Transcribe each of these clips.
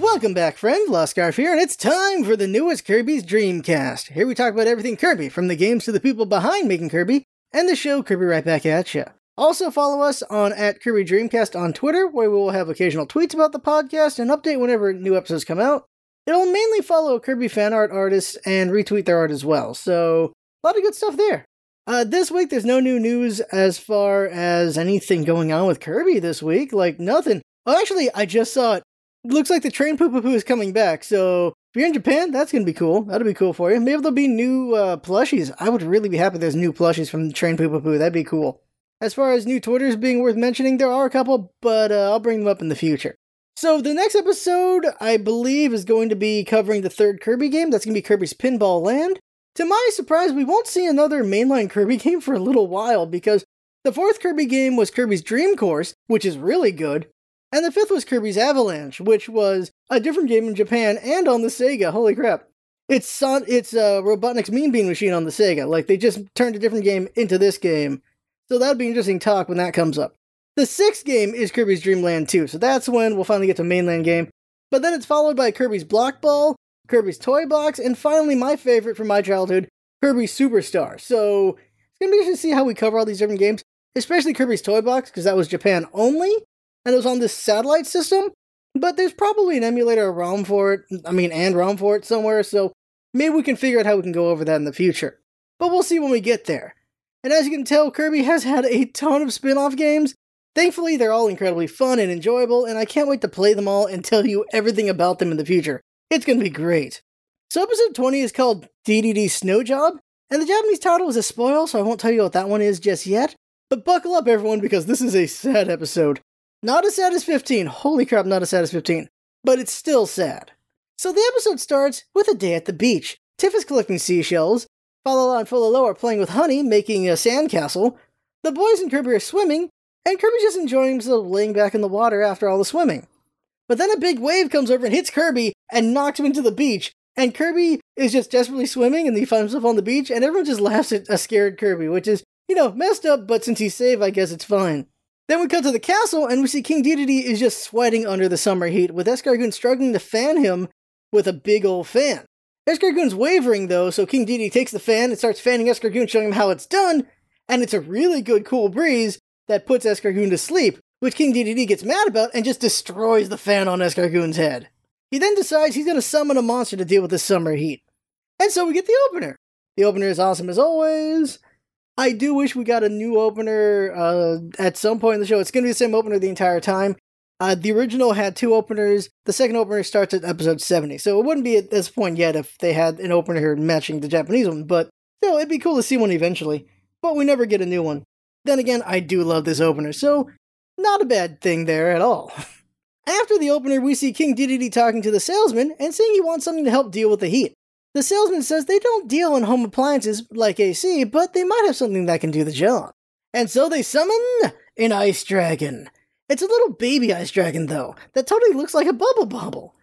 Welcome back, friend. Lost Scarf here, and it's time for the newest Kirby's Dreamcast. Here we talk about everything Kirby, from the games to the people behind making Kirby, and the show Kirby right back at you. Also follow us on at Kirby Dreamcast on Twitter, where we will have occasional tweets about the podcast and update whenever new episodes come out. It'll mainly follow Kirby fan art artists and retweet their art as well, so a lot of good stuff there. Uh, this week, there's no new news as far as anything going on with Kirby this week. Like, nothing. Oh, actually, I just saw it. Looks like the train poo poo poo is coming back, so if you're in Japan, that's gonna be cool. That'll be cool for you. Maybe there'll be new uh, plushies. I would really be happy there's new plushies from the Train Poo Poo Poo. That'd be cool. As far as new Twitters being worth mentioning, there are a couple, but uh, I'll bring them up in the future. So the next episode, I believe, is going to be covering the third Kirby game. That's to be Kirby's Pinball Land. To my surprise, we won't see another mainline Kirby game for a little while because the fourth Kirby game was Kirby's Dream Course, which is really good, and the fifth was Kirby's Avalanche, which was a different game in Japan and on the Sega. Holy crap. It's Son- it's Robotnik's Mean Bean Machine on the Sega. Like, they just turned a different game into this game. So that'll be interesting talk when that comes up. The sixth game is Kirby's Dream Land 2, so that's when we'll finally get to mainland game. But then it's followed by Kirby's Block Ball, Kirby's Toy Box, and finally my favorite from my childhood, Kirby's Superstar. So it's gonna be interesting to see how we cover all these different games, especially Kirby's Toy Box, because that was Japan only, and it was on this satellite system. But there's probably an emulator or ROM for it, I mean, and ROM for it somewhere, so maybe we can figure out how we can go over that in the future. But we'll see when we get there. And as you can tell, Kirby has had a ton of spin off games. Thankfully, they're all incredibly fun and enjoyable, and I can't wait to play them all and tell you everything about them in the future. It's gonna be great. So, episode 20 is called DDD Snow Job, and the Japanese title is a spoil, so I won't tell you what that one is just yet. But buckle up, everyone, because this is a sad episode. Not as sad as 15. Holy crap, not as sad as 15. But it's still sad. So the episode starts with a day at the beach. Tiff is collecting seashells. Fololo and Falala are playing with Honey, making a sandcastle. The boys and Kirby are swimming, and Kirby's just enjoying himself laying back in the water after all the swimming. But then a big wave comes over and hits Kirby and knocks him into the beach, and Kirby is just desperately swimming and he finds himself on the beach, and everyone just laughs at a scared Kirby, which is, you know, messed up, but since he's safe, I guess it's fine. Then we cut to the castle, and we see King Dedede is just sweating under the summer heat, with Escargoon struggling to fan him with a big old fan. Escargoon's wavering though, so King Dedede takes the fan and starts fanning Escargoon, showing him how it's done, and it's a really good cool breeze that puts Escargoon to sleep, which King Dedede gets mad about and just destroys the fan on Escargoon's head. He then decides he's going to summon a monster to deal with the summer heat. And so we get the opener. The opener is awesome as always. I do wish we got a new opener uh, at some point in the show. It's going to be the same opener the entire time. Uh, the original had two openers. The second opener starts at episode 70. So it wouldn't be at this point yet if they had an opener here matching the Japanese one, but still, it'd be cool to see one eventually. But we never get a new one. Then again, I do love this opener, so not a bad thing there at all. After the opener, we see King Dedede talking to the salesman and saying he wants something to help deal with the heat. The salesman says they don't deal in home appliances like AC, but they might have something that can do the job. And so they summon an ice dragon. It's a little baby ice dragon, though, that totally looks like a bubble bobble.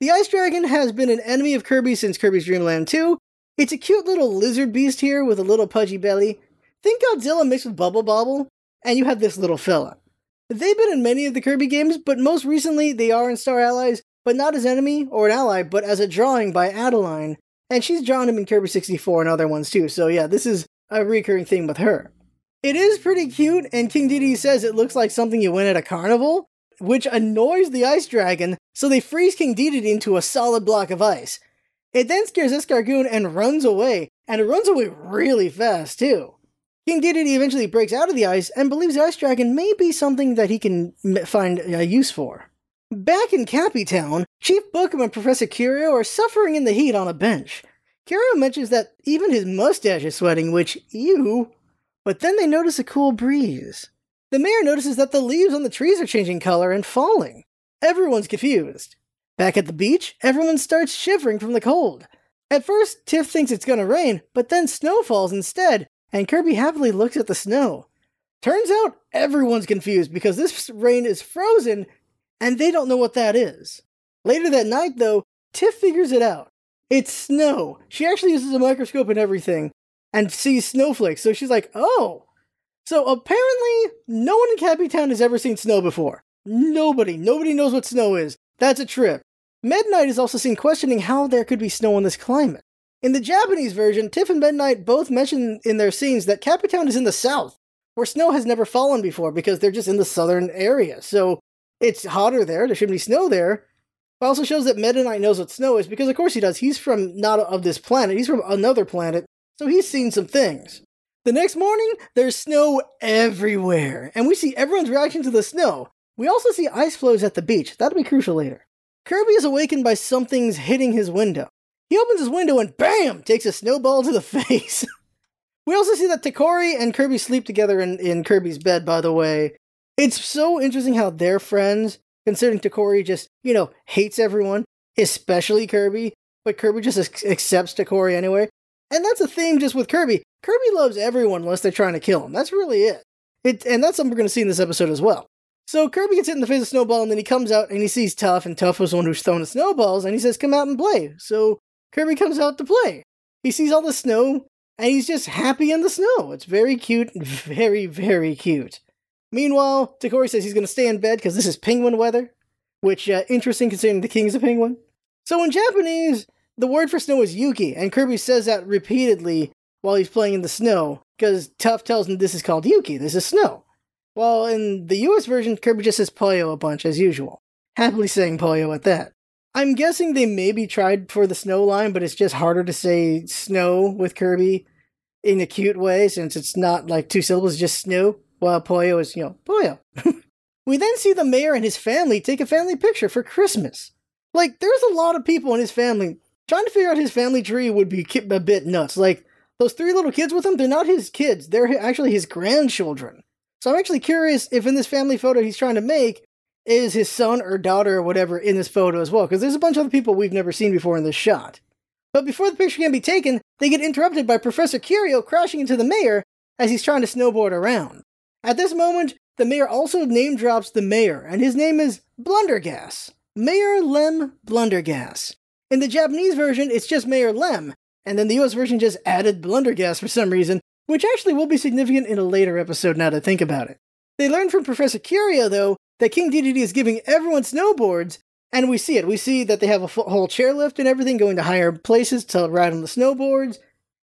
The ice dragon has been an enemy of Kirby since Kirby's Dream Land 2. It's a cute little lizard beast here with a little pudgy belly. Think Godzilla mixed with Bubble Bobble, and you have this little fella. They've been in many of the Kirby games, but most recently they are in Star Allies, but not as enemy or an ally, but as a drawing by Adeleine. And she's drawn him in Kirby 64 and other ones too, so yeah, this is a recurring thing with her. It is pretty cute, and King Dedede says it looks like something you win at a carnival, which annoys the ice dragon, so they freeze King Dedede into a solid block of ice. It then scares Escargoon and runs away, and it runs away really fast too. King Dedede eventually breaks out of the ice and believes the ice dragon may be something that he can find a use for. Back in Cappy Town, Chief Bookem and Professor Curio are suffering in the heat on a bench. Curio mentions that even his mustache is sweating, which, ew. But then they notice a cool breeze. The mayor notices that the leaves on the trees are changing color and falling. Everyone's confused. Back at the beach, everyone starts shivering from the cold. At first, Tiff thinks it's gonna rain, but then snow falls instead, and Kirby happily looks at the snow. Turns out everyone's confused because this rain is frozen and they don't know what that is. Later that night, though, Tiff figures it out. It's snow. She actually uses a microscope and everything and sees snowflakes, so she's like, oh. So apparently, no one in Cappy Town has ever seen snow before. Nobody. Nobody knows what snow is. That's a trip. Meta Knight is also seen questioning how there could be snow in this climate. In the Japanese version, Tiff and Meta Knight both mention in their scenes that Cappytown is in the south, where snow has never fallen before because they're just in the southern area. So it's hotter there, there shouldn't be snow there. But also shows that Meta Knight knows what snow is because, of course, he does. He's from not of this planet, he's from another planet, so he's seen some things. The next morning, there's snow everywhere, and we see everyone's reaction to the snow. We also see ice floes at the beach. That'll be crucial later. Kirby is awakened by something's hitting his window. He opens his window and BAM! takes a snowball to the face. we also see that Tokkori and Kirby sleep together in, in Kirby's bed, by the way. It's so interesting how they're friends, considering Tokkori just, you know, hates everyone, especially Kirby, but Kirby just accepts Tokkori anyway. And that's a theme just with Kirby. Kirby loves everyone unless they're trying to kill him. That's really it. It and that's something we're going to see in this episode as well. So Kirby gets hit in the face of Snowball, and then he comes out and he sees Tuff, and Tuff was the one who's throwing the snowballs, and he says, "Come out and play." So Kirby comes out to play. He sees all the snow, and he's just happy in the snow. It's very cute, very very cute. Meanwhile, Tokkori says he's going to stay in bed because this is penguin weather, which uh, interesting considering the king's a penguin. So in Japanese, the word for snow is Yuki, and Kirby says that repeatedly while he's playing in the snow because Tuff tells him this is called Yuki. This is snow. While in the US version, Kirby just says Poyo a bunch as usual, happily saying Poyo at that. I'm guessing they maybe tried for the snow line, but it's just harder to say snow with Kirby in a cute way since it's not like two syllables, just snow, while Poyo is, you know, Poyo. we then see the mayor and his family take a family picture for Christmas. Like, there's a lot of people in his family. Trying to figure out his family tree would be a bit nuts. Like, those three little kids with him, they're not his kids, they're actually his grandchildren. So I'm actually curious if in this family photo he's trying to make is his son or daughter or whatever in this photo as well, because there's a bunch of other people we've never seen before in this shot. But before the picture can be taken, they get interrupted by Professor Curio crashing into the mayor as he's trying to snowboard around. At this moment, the mayor also name drops the mayor, and his name is Blustergas. Mayor Lem Blustergas. In the Japanese version, it's just Mayor Lem, and then the US version just added Blustergas for some reason, which actually will be significant in a later episode now to think about it. They learn from Professor Curio, though, that King Dedede is giving everyone snowboards, and we see it. We see that they have a whole chairlift and everything going to higher places to ride on the snowboards,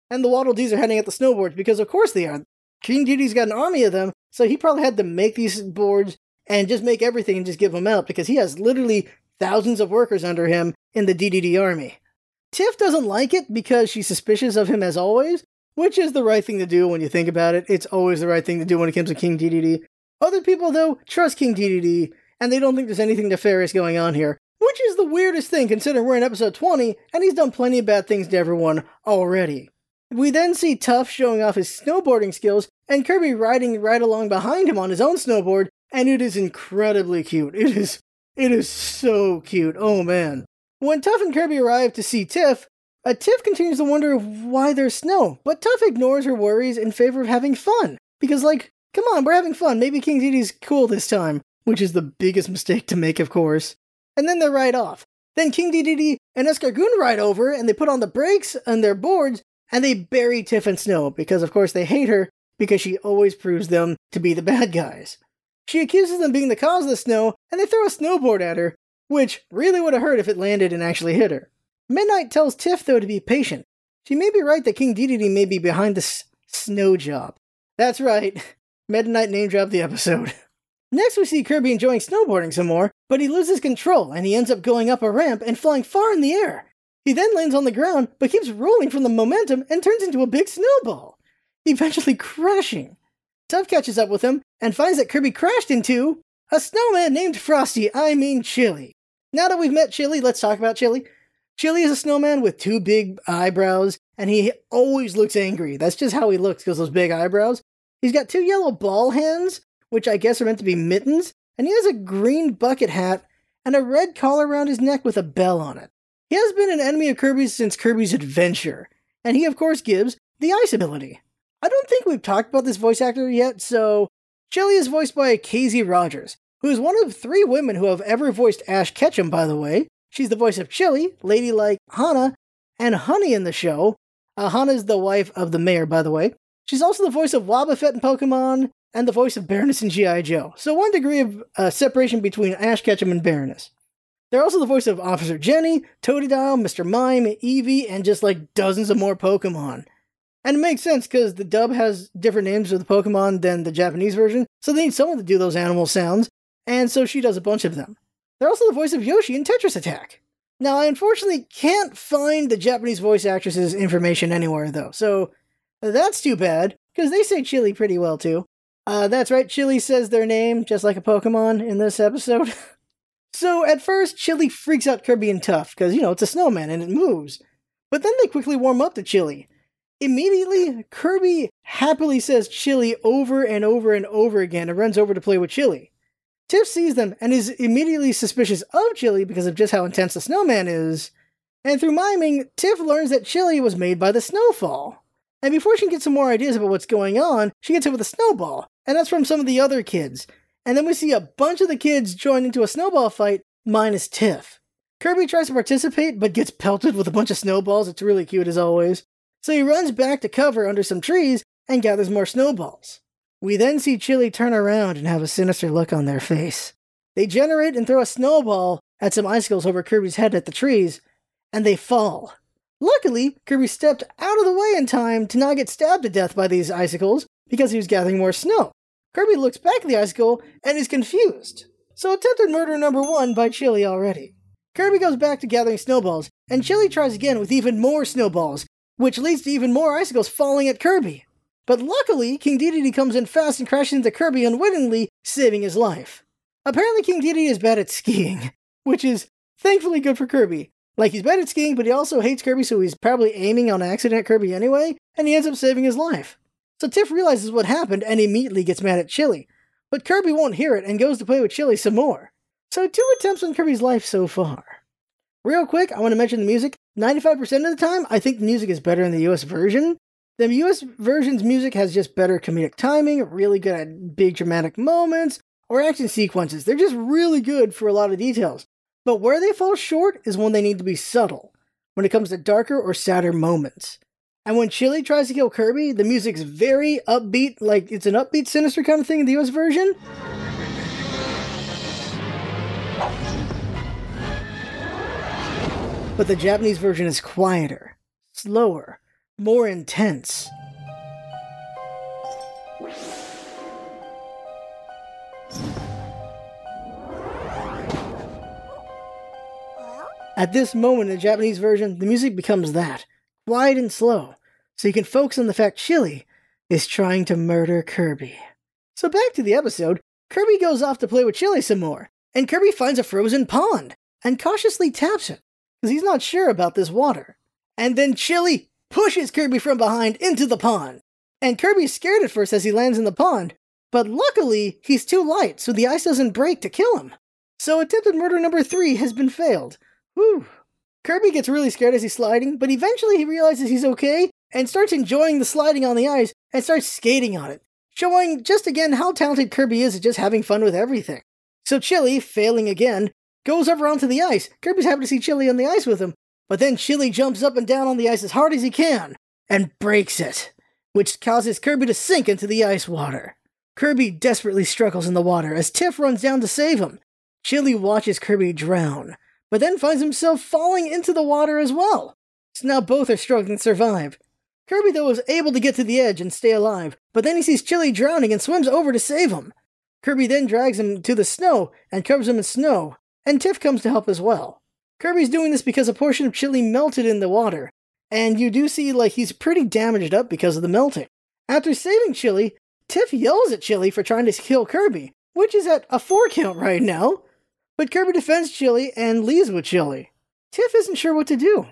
and the Waddle Dees are heading at the snowboards because, of course, they are. King Dedede's got an army of them, so he probably had to make these boards and just make everything and just give them out because he has literally thousands of workers under him in the Dedede army. Tiff doesn't like it because she's suspicious of him as always, which is the right thing to do when you think about it. It's always the right thing to do when it comes to King Dedede. Other people, though, trust King Dedede, and they don't think there's anything nefarious going on here, which is the weirdest thing considering we're in episode 20 and he's done plenty of bad things to everyone already. We then see Tuff showing off his snowboarding skills and Kirby riding right along behind him on his own snowboard, and it is incredibly cute. It is it is so cute. Oh man. When Tuff and Kirby arrive to see Tiff, a Tiff continues to wonder why there's snow, but Tuff ignores her worries in favor of having fun. Because, like, come on, we're having fun. Maybe King Dedede's cool this time, which is the biggest mistake to make, of course. And then they ride off. Then King Dedede and Escargoon ride over, and they put on the brakes on their boards, and they bury Tiff in snow, because of course they hate her, because she always proves them to be the bad guys. She accuses them being the cause of the snow, and they throw a snowboard at her, which really would have hurt if it landed and actually hit her. Meta Knight tells Tiff, though, to be patient. She may be right that King Dedede may be behind this snow job. That's right, Meta Knight name dropped the episode. Next, we see Kirby enjoying snowboarding some more, but he loses control and he ends up going up a ramp and flying far in the air. He then lands on the ground, but keeps rolling from the momentum and turns into a big snowball, eventually crashing. Tuff catches up with him and finds that Kirby crashed into a snowman named Frosty, I mean Chili. Now that we've met Chili, let's talk about Chili. Chili is a snowman with two big eyebrows, and he always looks angry. That's just how he looks, because those big eyebrows. He's got two yellow ball hands, which I guess are meant to be mittens, and he has a green bucket hat and a red collar around his neck with a bell on it. He has been an enemy of Kirby's since Kirby's Adventure, and he, of course, gives the ice ability. I don't think we've talked about this voice actor yet, so Chili is voiced by Kayzie Rogers, who is one of three women who have ever voiced Ash Ketchum, by the way. She's the voice of Chili, Ladylike Hana, and Honey in the show. Uh, Hana's the wife of the mayor, by the way. She's also the voice of Wobbuffet in Pokemon and the voice of Baroness in G.I. Joe. So one degree of uh, separation between Ash Ketchum and Baroness. They're also the voice of Officer Jenny, Totodile, Mr. Mime, Eevee, and just like dozens of more Pokemon. And it makes sense because the dub has different names for the Pokemon than the Japanese version, so they need someone to do those animal sounds, and so she does a bunch of them. They're also the voice of Yoshi in Tetris Attack. Now, I unfortunately can't find the Japanese voice actress's information anywhere, though, so that's too bad, because they say Chili pretty well, too. Uh, that's right, Chili says their name, just like a Pokemon in this episode. so, at first, Chili freaks out Kirby and Tuff, because, you know, it's a snowman and it moves. But then they quickly warm up to Chili. Immediately, Kirby happily says Chili over and over and over again and runs over to play with Chili. Tiff sees them and is immediately suspicious of Chili because of just how intense the snowman is. And through miming, Tiff learns that Chili was made by the snowfall. And before she can get some more ideas about what's going on, she gets hit with a snowball, and that's from some of the other kids. And then we see a bunch of the kids join into a snowball fight, minus Tiff. Kirby tries to participate, but gets pelted with a bunch of snowballs. It's really cute as always. So he runs back to cover under some trees and gathers more snowballs. We then see Chili turn around and have a sinister look on their face. They generate and throw a snowball at some icicles over Kirby's head at the trees, and they fall. Luckily, Kirby stepped out of the way in time to not get stabbed to death by these icicles because he was gathering more snow. Kirby looks back at the icicle and is confused. So attempted murder number one by Chili already. Kirby goes back to gathering snowballs, and Chili tries again with even more snowballs, which leads to even more icicles falling at Kirby. But luckily, King Dedede comes in fast and crashes into Kirby unwittingly, saving his life. Apparently, King Dedede is bad at skiing, which is thankfully good for Kirby. Like, he's bad at skiing, but he also hates Kirby, so he's probably aiming on accident at Kirby anyway, and he ends up saving his life. So Tiff realizes what happened and immediately gets mad at Chili. But Kirby won't hear it and goes to play with Chili some more. So, two attempts on Kirby's life so far. Real quick, I want to mention the music. 95% of the time, I think the music is better in the US version, the US version's music has just better comedic timing, really good at big dramatic moments, or action sequences. They're just really good for a lot of details. But where they fall short is when they need to be subtle, when it comes to darker or sadder moments. And when Chili tries to kill Kirby, the music's very upbeat, like it's an upbeat, sinister kind of thing in the US version. But the Japanese version is quieter, slower, more intense. At this moment in the Japanese version, the music becomes that quiet and slow, so you can focus on the fact Chili is trying to murder Kirby. So back to the episode, Kirby goes off to play with Chili some more, and Kirby finds a frozen pond and cautiously taps it, because he's not sure about this water. And then Chili pushes Kirby from behind into the pond. And Kirby's scared at first as he lands in the pond, but luckily he's too light, so the ice doesn't break to kill him. So attempted murder number three has been failed. Whew. Kirby gets really scared as he's sliding, but eventually he realizes he's okay and starts enjoying the sliding on the ice and starts skating on it, showing just again how talented Kirby is at just having fun with everything. So Chili, failing again, goes over onto the ice. Kirby's happy to see Chili on the ice with him, but then Chili jumps up and down on the ice as hard as he can and breaks it, which causes Kirby to sink into the ice water. Kirby desperately struggles in the water as Tiff runs down to save him. Chili watches Kirby drown, but then finds himself falling into the water as well. So now both are struggling to survive. Kirby, though, is able to get to the edge and stay alive, but then he sees Chili drowning and swims over to save him. Kirby then drags him to the snow and covers him in snow, and Tiff comes to help as well. Kirby's doing this because a portion of Chili melted in the water, and you do see like he's pretty damaged up because of the melting. After saving Chili, Tiff yells at Chili for trying to kill Kirby, which is at a four count right now. But Kirby defends Chili and leaves with Chili. Tiff isn't sure what to do.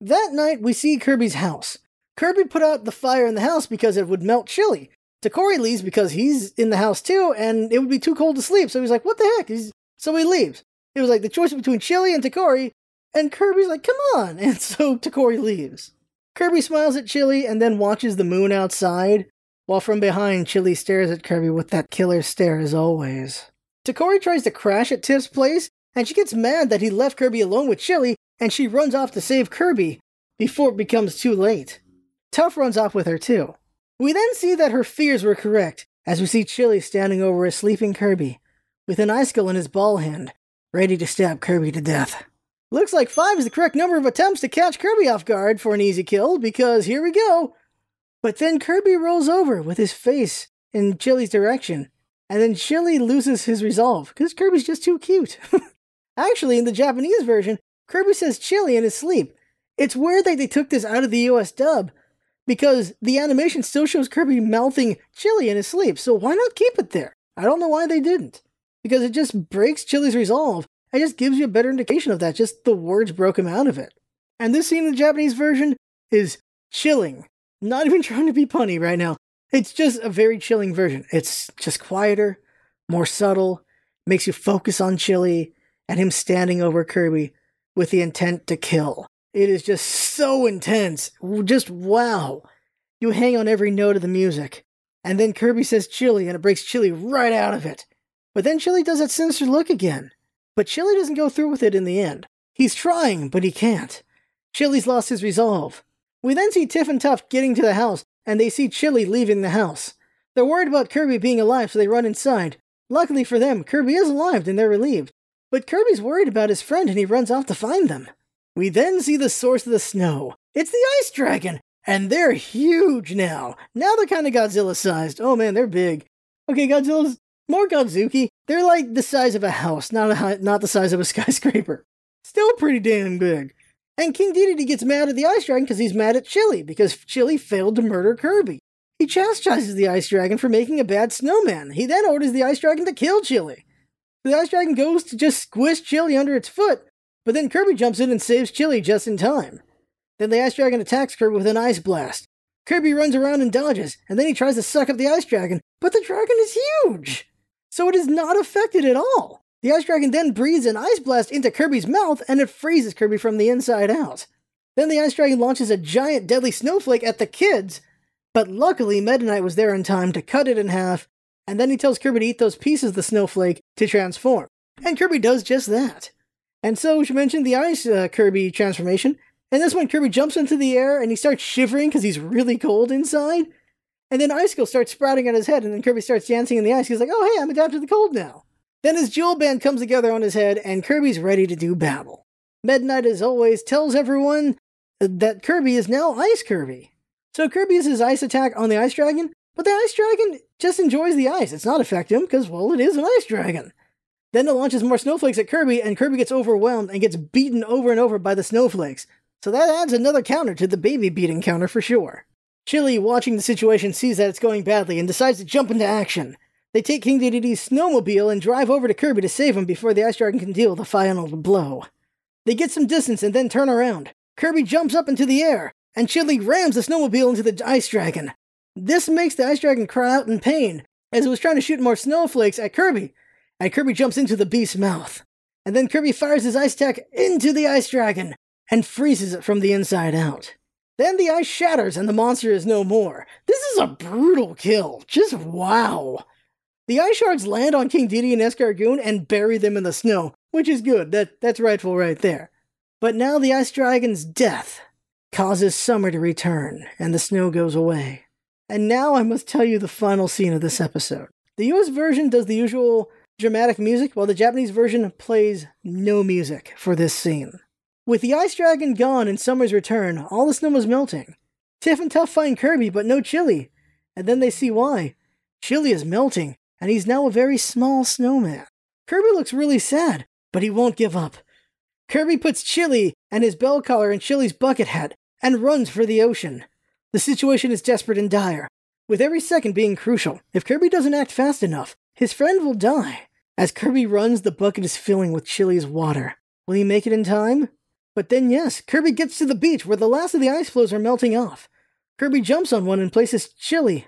That night, we see Kirby's house. Kirby put out the fire in the house because it would melt Chili. Tokkori leaves because he's in the house too, and it would be too cold to sleep. So he's like, "What the heck?" He's, so he leaves. It was like the choice between Chili and Tokkori, and Kirby's like, come on! And so Tokkori leaves. Kirby smiles at Chili and then watches the moon outside, while from behind, Chili stares at Kirby with that killer stare as always. Tokkori tries to crash at Tiff's place, and she gets mad that he left Kirby alone with Chili, and she runs off to save Kirby before it becomes too late. Tuff runs off with her too. We then see that her fears were correct, as we see Chili standing over a sleeping Kirby, with an icicle in his ball hand, ready to stab Kirby to death. Looks like five is the correct number of attempts to catch Kirby off guard for an easy kill, because here we go. But then Kirby rolls over with his face in Chili's direction, and then Chili loses his resolve, because Kirby's just too cute. Actually, in the Japanese version, Kirby says Chili in his sleep. It's weird that they took this out of the US dub, because the animation still shows Kirby mouthing Chili in his sleep, so why not keep it there? I don't know why they didn't. Because it just breaks Chili's resolve and just gives you a better indication of that. Just the words broke him out of it. And this scene in the Japanese version is chilling. Not even trying to be punny right now. It's just a very chilling version. It's just quieter, more subtle, makes you focus on Chili and him standing over Kirby with the intent to kill. It is just so intense. Just wow. You hang on every note of the music. And then Kirby says Chili and it breaks Chili right out of it. But then Chili does that sinister look again. But Chili doesn't go through with it in the end. He's trying, but he can't. Chili's lost his resolve. We then see Tiff and Tuff getting to the house, and they see Chili leaving the house. They're worried about Kirby being alive, so they run inside. Luckily for them, Kirby is alive, and they're relieved. But Kirby's worried about his friend, and he runs off to find them. We then see the source of the snow. It's the Ice Dragon! And they're huge now. Now they're kind of Godzilla sized. Oh man, they're big. Okay, Godzilla's more Godzooky, they're like the size of a house, not a not the size of a skyscraper. Still pretty damn big. And King Dedede gets mad at the Ice Dragon because he's mad at Chili because Chili failed to murder Kirby. He chastises the Ice Dragon for making a bad snowman. He then orders the Ice Dragon to kill Chili. The Ice Dragon goes to just squish Chili under its foot, but then Kirby jumps in and saves Chili just in time. Then the Ice Dragon attacks Kirby with an ice blast. Kirby runs around and dodges, and then he tries to suck up the Ice Dragon, but the dragon is huge! so it is not affected at all. The Ice Dragon then breathes an ice blast into Kirby's mouth and it freezes Kirby from the inside out. Then the Ice Dragon launches a giant deadly snowflake at the kids, but luckily Meta Knight was there in time to cut it in half, and then he tells Kirby to eat those pieces of the snowflake to transform. And Kirby does just that. And so we should mention the Ice uh, Kirby transformation. And this one, Kirby jumps into the air and he starts shivering because he's really cold inside. And then Icicle starts sprouting on his head, and then Kirby starts dancing in the ice. He's like, oh, hey, I'm adapted to the cold now. Then his jewel band comes together on his head, and Kirby's ready to do battle. Meta Knight, as always, tells everyone that Kirby is now Ice Kirby. So Kirby uses his ice attack on the Ice Dragon, but the Ice Dragon just enjoys the ice. It's not affecting him, because, well, it is an Ice Dragon. Then it launches more snowflakes at Kirby, and Kirby gets overwhelmed and gets beaten over and over by the snowflakes. So that adds another counter to the baby beating counter for sure. Chili, watching the situation, sees that it's going badly and decides to jump into action. They take King Dedede's snowmobile and drive over to Kirby to save him before the Ice Dragon can deal the final blow. They get some distance and then turn around. Kirby jumps up into the air, and Chili rams the snowmobile into the Ice Dragon. This makes the Ice Dragon cry out in pain as it was trying to shoot more snowflakes at Kirby, and Kirby jumps into the beast's mouth. And then Kirby fires his ice attack into the Ice Dragon and freezes it from the inside out. Then the ice shatters and the monster is no more. This is a brutal kill. Just wow. The ice shards land on King Dedede and Escargoon and bury them in the snow, which is good. That, that's rightful right there. But now the ice dragon's death causes summer to return and the snow goes away. And now I must tell you the final scene of this episode. The US version does the usual dramatic music, while the Japanese version plays no music for this scene. With the Ice Dragon gone and summer's return, all the snow was melting. Tiff and Tuff find Kirby, but no Chili. And then they see why. Chili is melting, and he's now a very small snowman. Kirby looks really sad, but he won't give up. Kirby puts Chili and his bell collar in Chili's bucket hat and runs for the ocean. The situation is desperate and dire, with every second being crucial. If Kirby doesn't act fast enough, his friend will die. As Kirby runs, the bucket is filling with Chili's water. Will he make it in time? But then, yes, Kirby gets to the beach where the last of the ice floes are melting off. Kirby jumps on one and places Chili,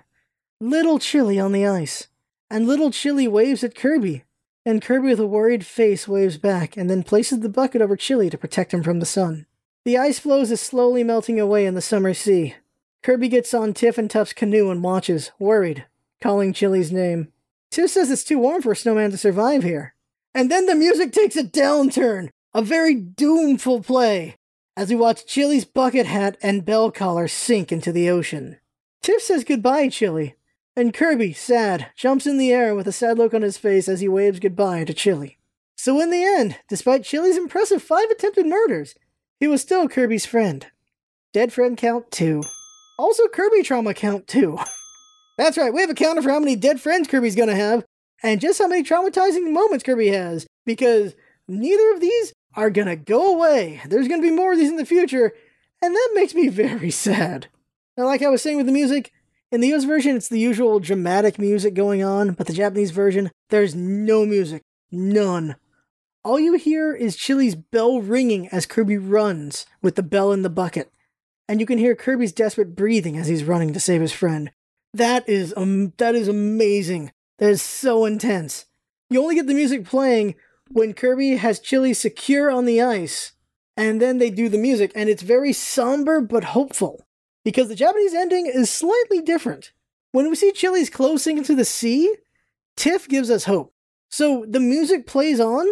little Chili, on the ice. And little Chili waves at Kirby. And Kirby, with a worried face, waves back and then places the bucket over Chili to protect him from the sun. The ice floes is slowly melting away in the summer sea. Kirby gets on Tiff and Tuff's canoe and watches, worried, calling Chili's name. Tiff says it's too warm for a snowman to survive here. And then the music takes a downturn a very doomful play as we watch Chili's bucket hat and bell collar sink into the ocean. Tiff says goodbye, Chili, and Kirby, sad, jumps in the air with a sad look on his face as he waves goodbye to Chili. So in the end, despite Chili's impressive five attempted murders, he was still Kirby's friend. Dead friend count two. Also Kirby trauma count two. That's right, we have a counter for how many dead friends Kirby's gonna have, and just how many traumatizing moments Kirby has, because neither of these are gonna go away. There's gonna be more of these in the future, and that makes me very sad. Now, like I was saying with the music, in the US version, it's the usual dramatic music going on, but the Japanese version, there's no music. None. All you hear is Chili's bell ringing as Kirby runs with the bell in the bucket. And you can hear Kirby's desperate breathing as he's running to save his friend. That is um, that is amazing. That is so intense. You only get the music playing when Kirby has Chili secure on the ice, and then they do the music, and it's very somber but hopeful. Because the Japanese ending is slightly different. When we see Chili's closing into the sea, Tiff gives us hope. So the music plays on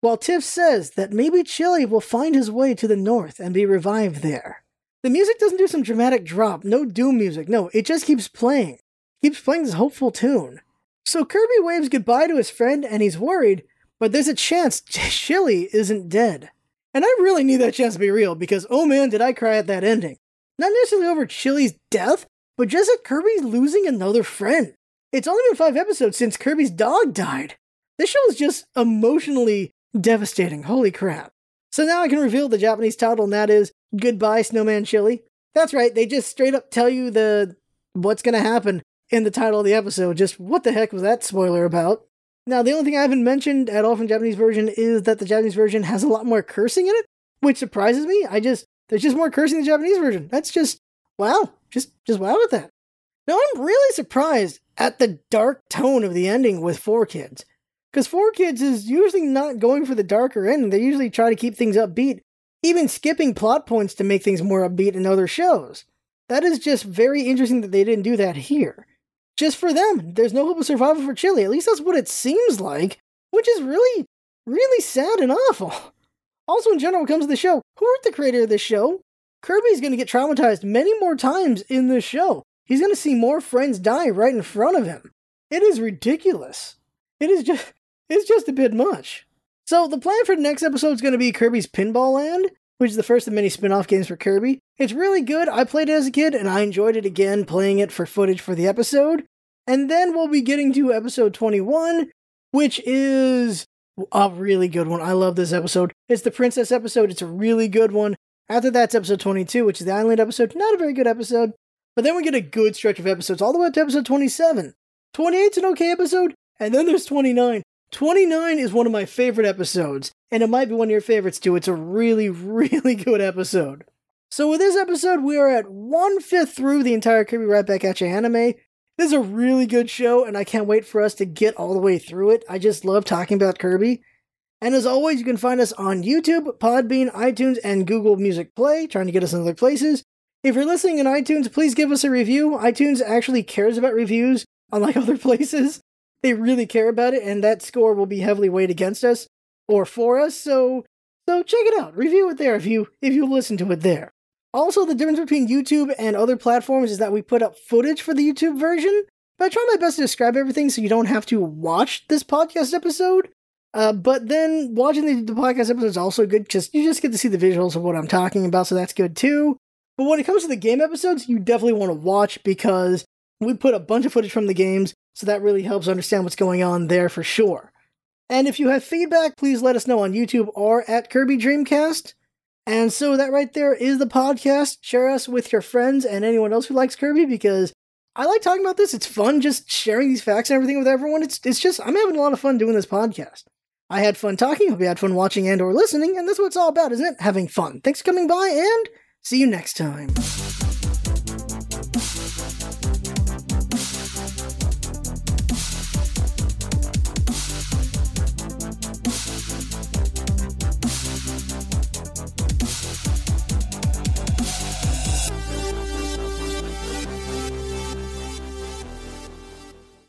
while Tiff says that maybe Chili will find his way to the north and be revived there. The music doesn't do some dramatic drop, no doom music, no, it just keeps playing. Keeps playing this hopeful tune. So Kirby waves goodbye to his friend and he's worried, but there's a chance Chili isn't dead. And I really need that chance to be real because oh man, did I cry at that ending. Not necessarily over Chili's death, but just at Kirby's losing another friend. It's only been five episodes since Kirby's dog died. This show is just emotionally devastating. Holy crap. So now I can reveal the Japanese title, and that is Goodbye Snowman Chili. That's right, they just straight up tell you the what's gonna happen in the title of the episode. Just what the heck was that spoiler about? Now, the only thing I haven't mentioned at all from Japanese version is that the Japanese version has a lot more cursing in it, which surprises me. I just there's just more cursing in the Japanese version. That's just wow. Just just wow with that. Now I'm really surprised at the dark tone of the ending with 4Kids. Because 4Kids is usually not going for the darker ending. They usually try to keep things upbeat even skipping plot points to make things more upbeat in other shows. That is just very interesting that they didn't do that here. Just for them, there's no hope of survival for Chili. At least that's what it seems like, which is really, really sad and awful. Also, in general, comes to the show, who hurt the creator of this show? Kirby's going to get traumatized many more times in this show. He's going to see more friends die right in front of him. It is ridiculous. It is just, it's just a bit much. So the plan for the next episode is going to be Kirby's Pinball Land, which is the first of many spin-off games for Kirby. It's really good. I played it as a kid and I enjoyed it again playing it for footage for the episode. And then we'll be getting to episode 21, which is a really good one. I love this episode. It's the princess episode. It's a really good one. After that's episode 22, which is the island episode. Not a very good episode. But then we get a good stretch of episodes all the way up to episode 27. 28's an okay episode, and then there's 29. 29 is one of my favorite episodes, and it might be one of your favorites too. It's a really, really good episode. So with this episode, we are at one fifth through the entire Kirby Right Back at You anime. This is a really good show, and I can't wait for us to get all the way through it. I just love talking about Kirby. And as always, you can find us on YouTube, Podbean, iTunes, and Google Music Play, trying to get us in other places. If you're listening in iTunes, please give us a review. iTunes actually cares about reviews, unlike other places they really care about it, and that score will be heavily weighed against us or for us. So, so check it out. Review it there if you if you listen to it there. Also, the difference between YouTube and other platforms is that we put up footage for the YouTube version. But I try my best to describe everything so you don't have to watch this podcast episode. Uh, but then watching the, the podcast episode is also good because you just get to see the visuals of what I'm talking about, so that's good too. But when it comes to the game episodes, you definitely want to watch because we put a bunch of footage from the games, so that really helps understand what's going on there for sure. And if you have feedback, please let us know on YouTube or at Kirby Dreamcast. And so that right there is the podcast. Share us with your friends and anyone else who likes Kirby because I like talking about this. It's fun just sharing these facts and everything with everyone. It's it's just I'm having a lot of fun doing this podcast. I had fun talking, hope you had fun watching and or listening, and that's what it's all about, isn't it? Having fun. Thanks for coming by and see you next time.